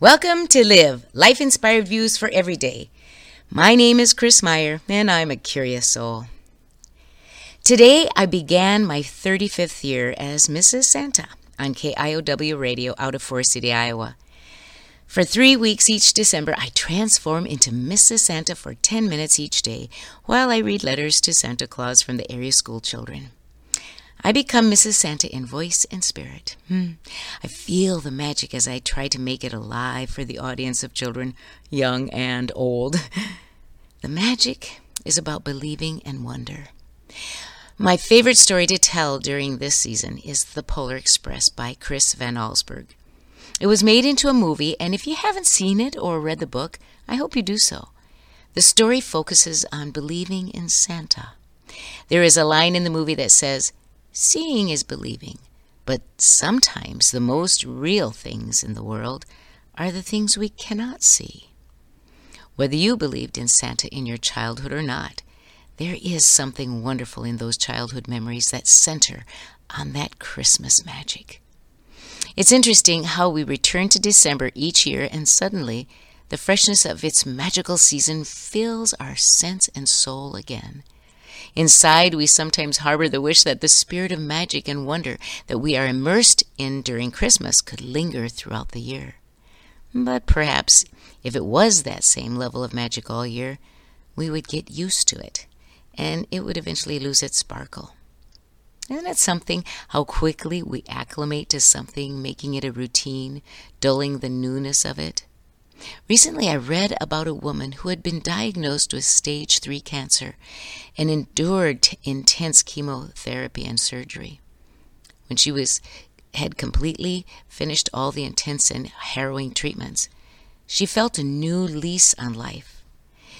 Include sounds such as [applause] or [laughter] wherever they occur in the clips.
Welcome to Live Life Inspired Views for Every Day. My name is Chris Meyer, and I'm a curious soul. Today, I began my 35th year as Mrs. Santa on KIOW Radio out of Forest City, Iowa. For three weeks each December, I transform into Mrs. Santa for 10 minutes each day while I read letters to Santa Claus from the area school children. I become Mrs. Santa in voice and spirit. Hmm. I feel the magic as I try to make it alive for the audience of children, young and old. [laughs] The magic is about believing and wonder. My favorite story to tell during this season is The Polar Express by Chris Van Allsburg. It was made into a movie, and if you haven't seen it or read the book, I hope you do so. The story focuses on believing in Santa. There is a line in the movie that says, Seeing is believing, but sometimes the most real things in the world are the things we cannot see. Whether you believed in Santa in your childhood or not, there is something wonderful in those childhood memories that center on that Christmas magic. It's interesting how we return to December each year and suddenly the freshness of its magical season fills our sense and soul again. Inside, we sometimes harbor the wish that the spirit of magic and wonder that we are immersed in during Christmas could linger throughout the year. But perhaps if it was that same level of magic all year, we would get used to it, and it would eventually lose its sparkle. Isn't it something how quickly we acclimate to something, making it a routine, dulling the newness of it? Recently, I read about a woman who had been diagnosed with stage 3 cancer and endured intense chemotherapy and surgery. When she was had completely finished all the intense and harrowing treatments, she felt a new lease on life.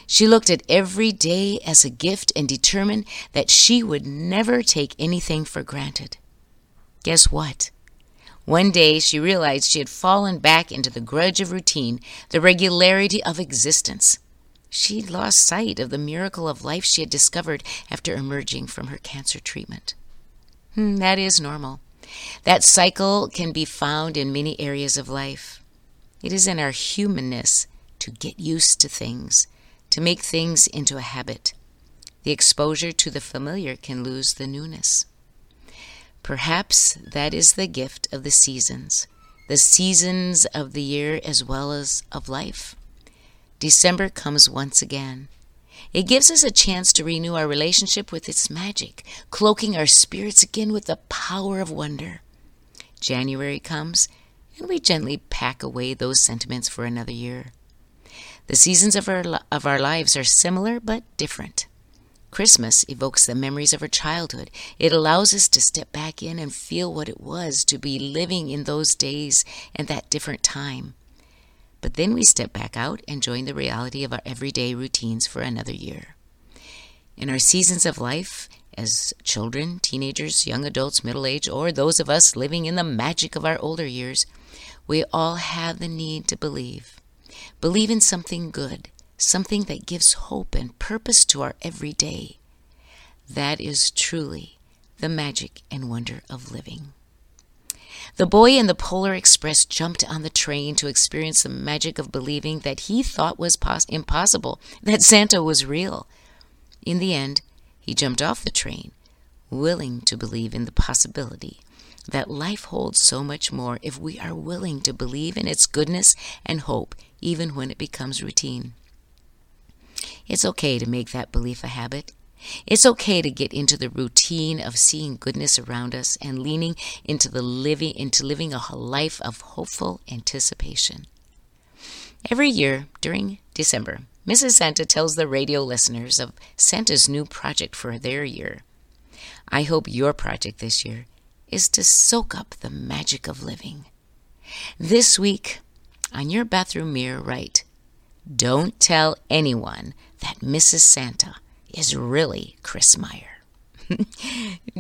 She looked at every day as a gift and determined that she would never take anything for granted. Guess what? One day she realized she had fallen back into the grudge of routine, the regularity of existence. She'd lost sight of the miracle of life she had discovered after emerging from her cancer treatment. Hmm, that is normal. That cycle can be found in many areas of life. It is in our humanness to get used to things, to make things into a habit. The exposure to the familiar can lose the newness. Perhaps that is the gift of the seasons, the seasons of the year as well as of life. December comes once again. It gives us a chance to renew our relationship with its magic, cloaking our spirits again with the power of wonder. January comes, and we gently pack away those sentiments for another year. The seasons of our, of our lives are similar but different. Christmas evokes the memories of our childhood. It allows us to step back in and feel what it was to be living in those days and that different time. But then we step back out and join the reality of our everyday routines for another year. In our seasons of life, as children, teenagers, young adults, middle age, or those of us living in the magic of our older years, we all have the need to believe. Believe in something good something that gives hope and purpose to our everyday. That is truly the magic and wonder of living. The boy in the Polar Express jumped on the train to experience the magic of believing that he thought was pos- impossible, that Santa was real. In the end, he jumped off the train, willing to believe in the possibility that life holds so much more if we are willing to believe in its goodness and hope, even when it becomes routine. It's okay to make that belief a habit. It's okay to get into the routine of seeing goodness around us and leaning into the living into living a life of hopeful anticipation. Every year during December, Mrs. Santa tells the radio listeners of Santa's new project for their year. I hope your project this year is to soak up the magic of living. This week, on your bathroom mirror, write, don't tell anyone that Mrs. Santa is really Chris Meyer. [laughs]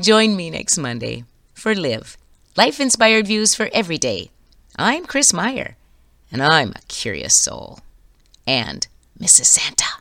Join me next Monday for Live Life Inspired Views for Every Day. I'm Chris Meyer, and I'm a curious soul. And Mrs. Santa.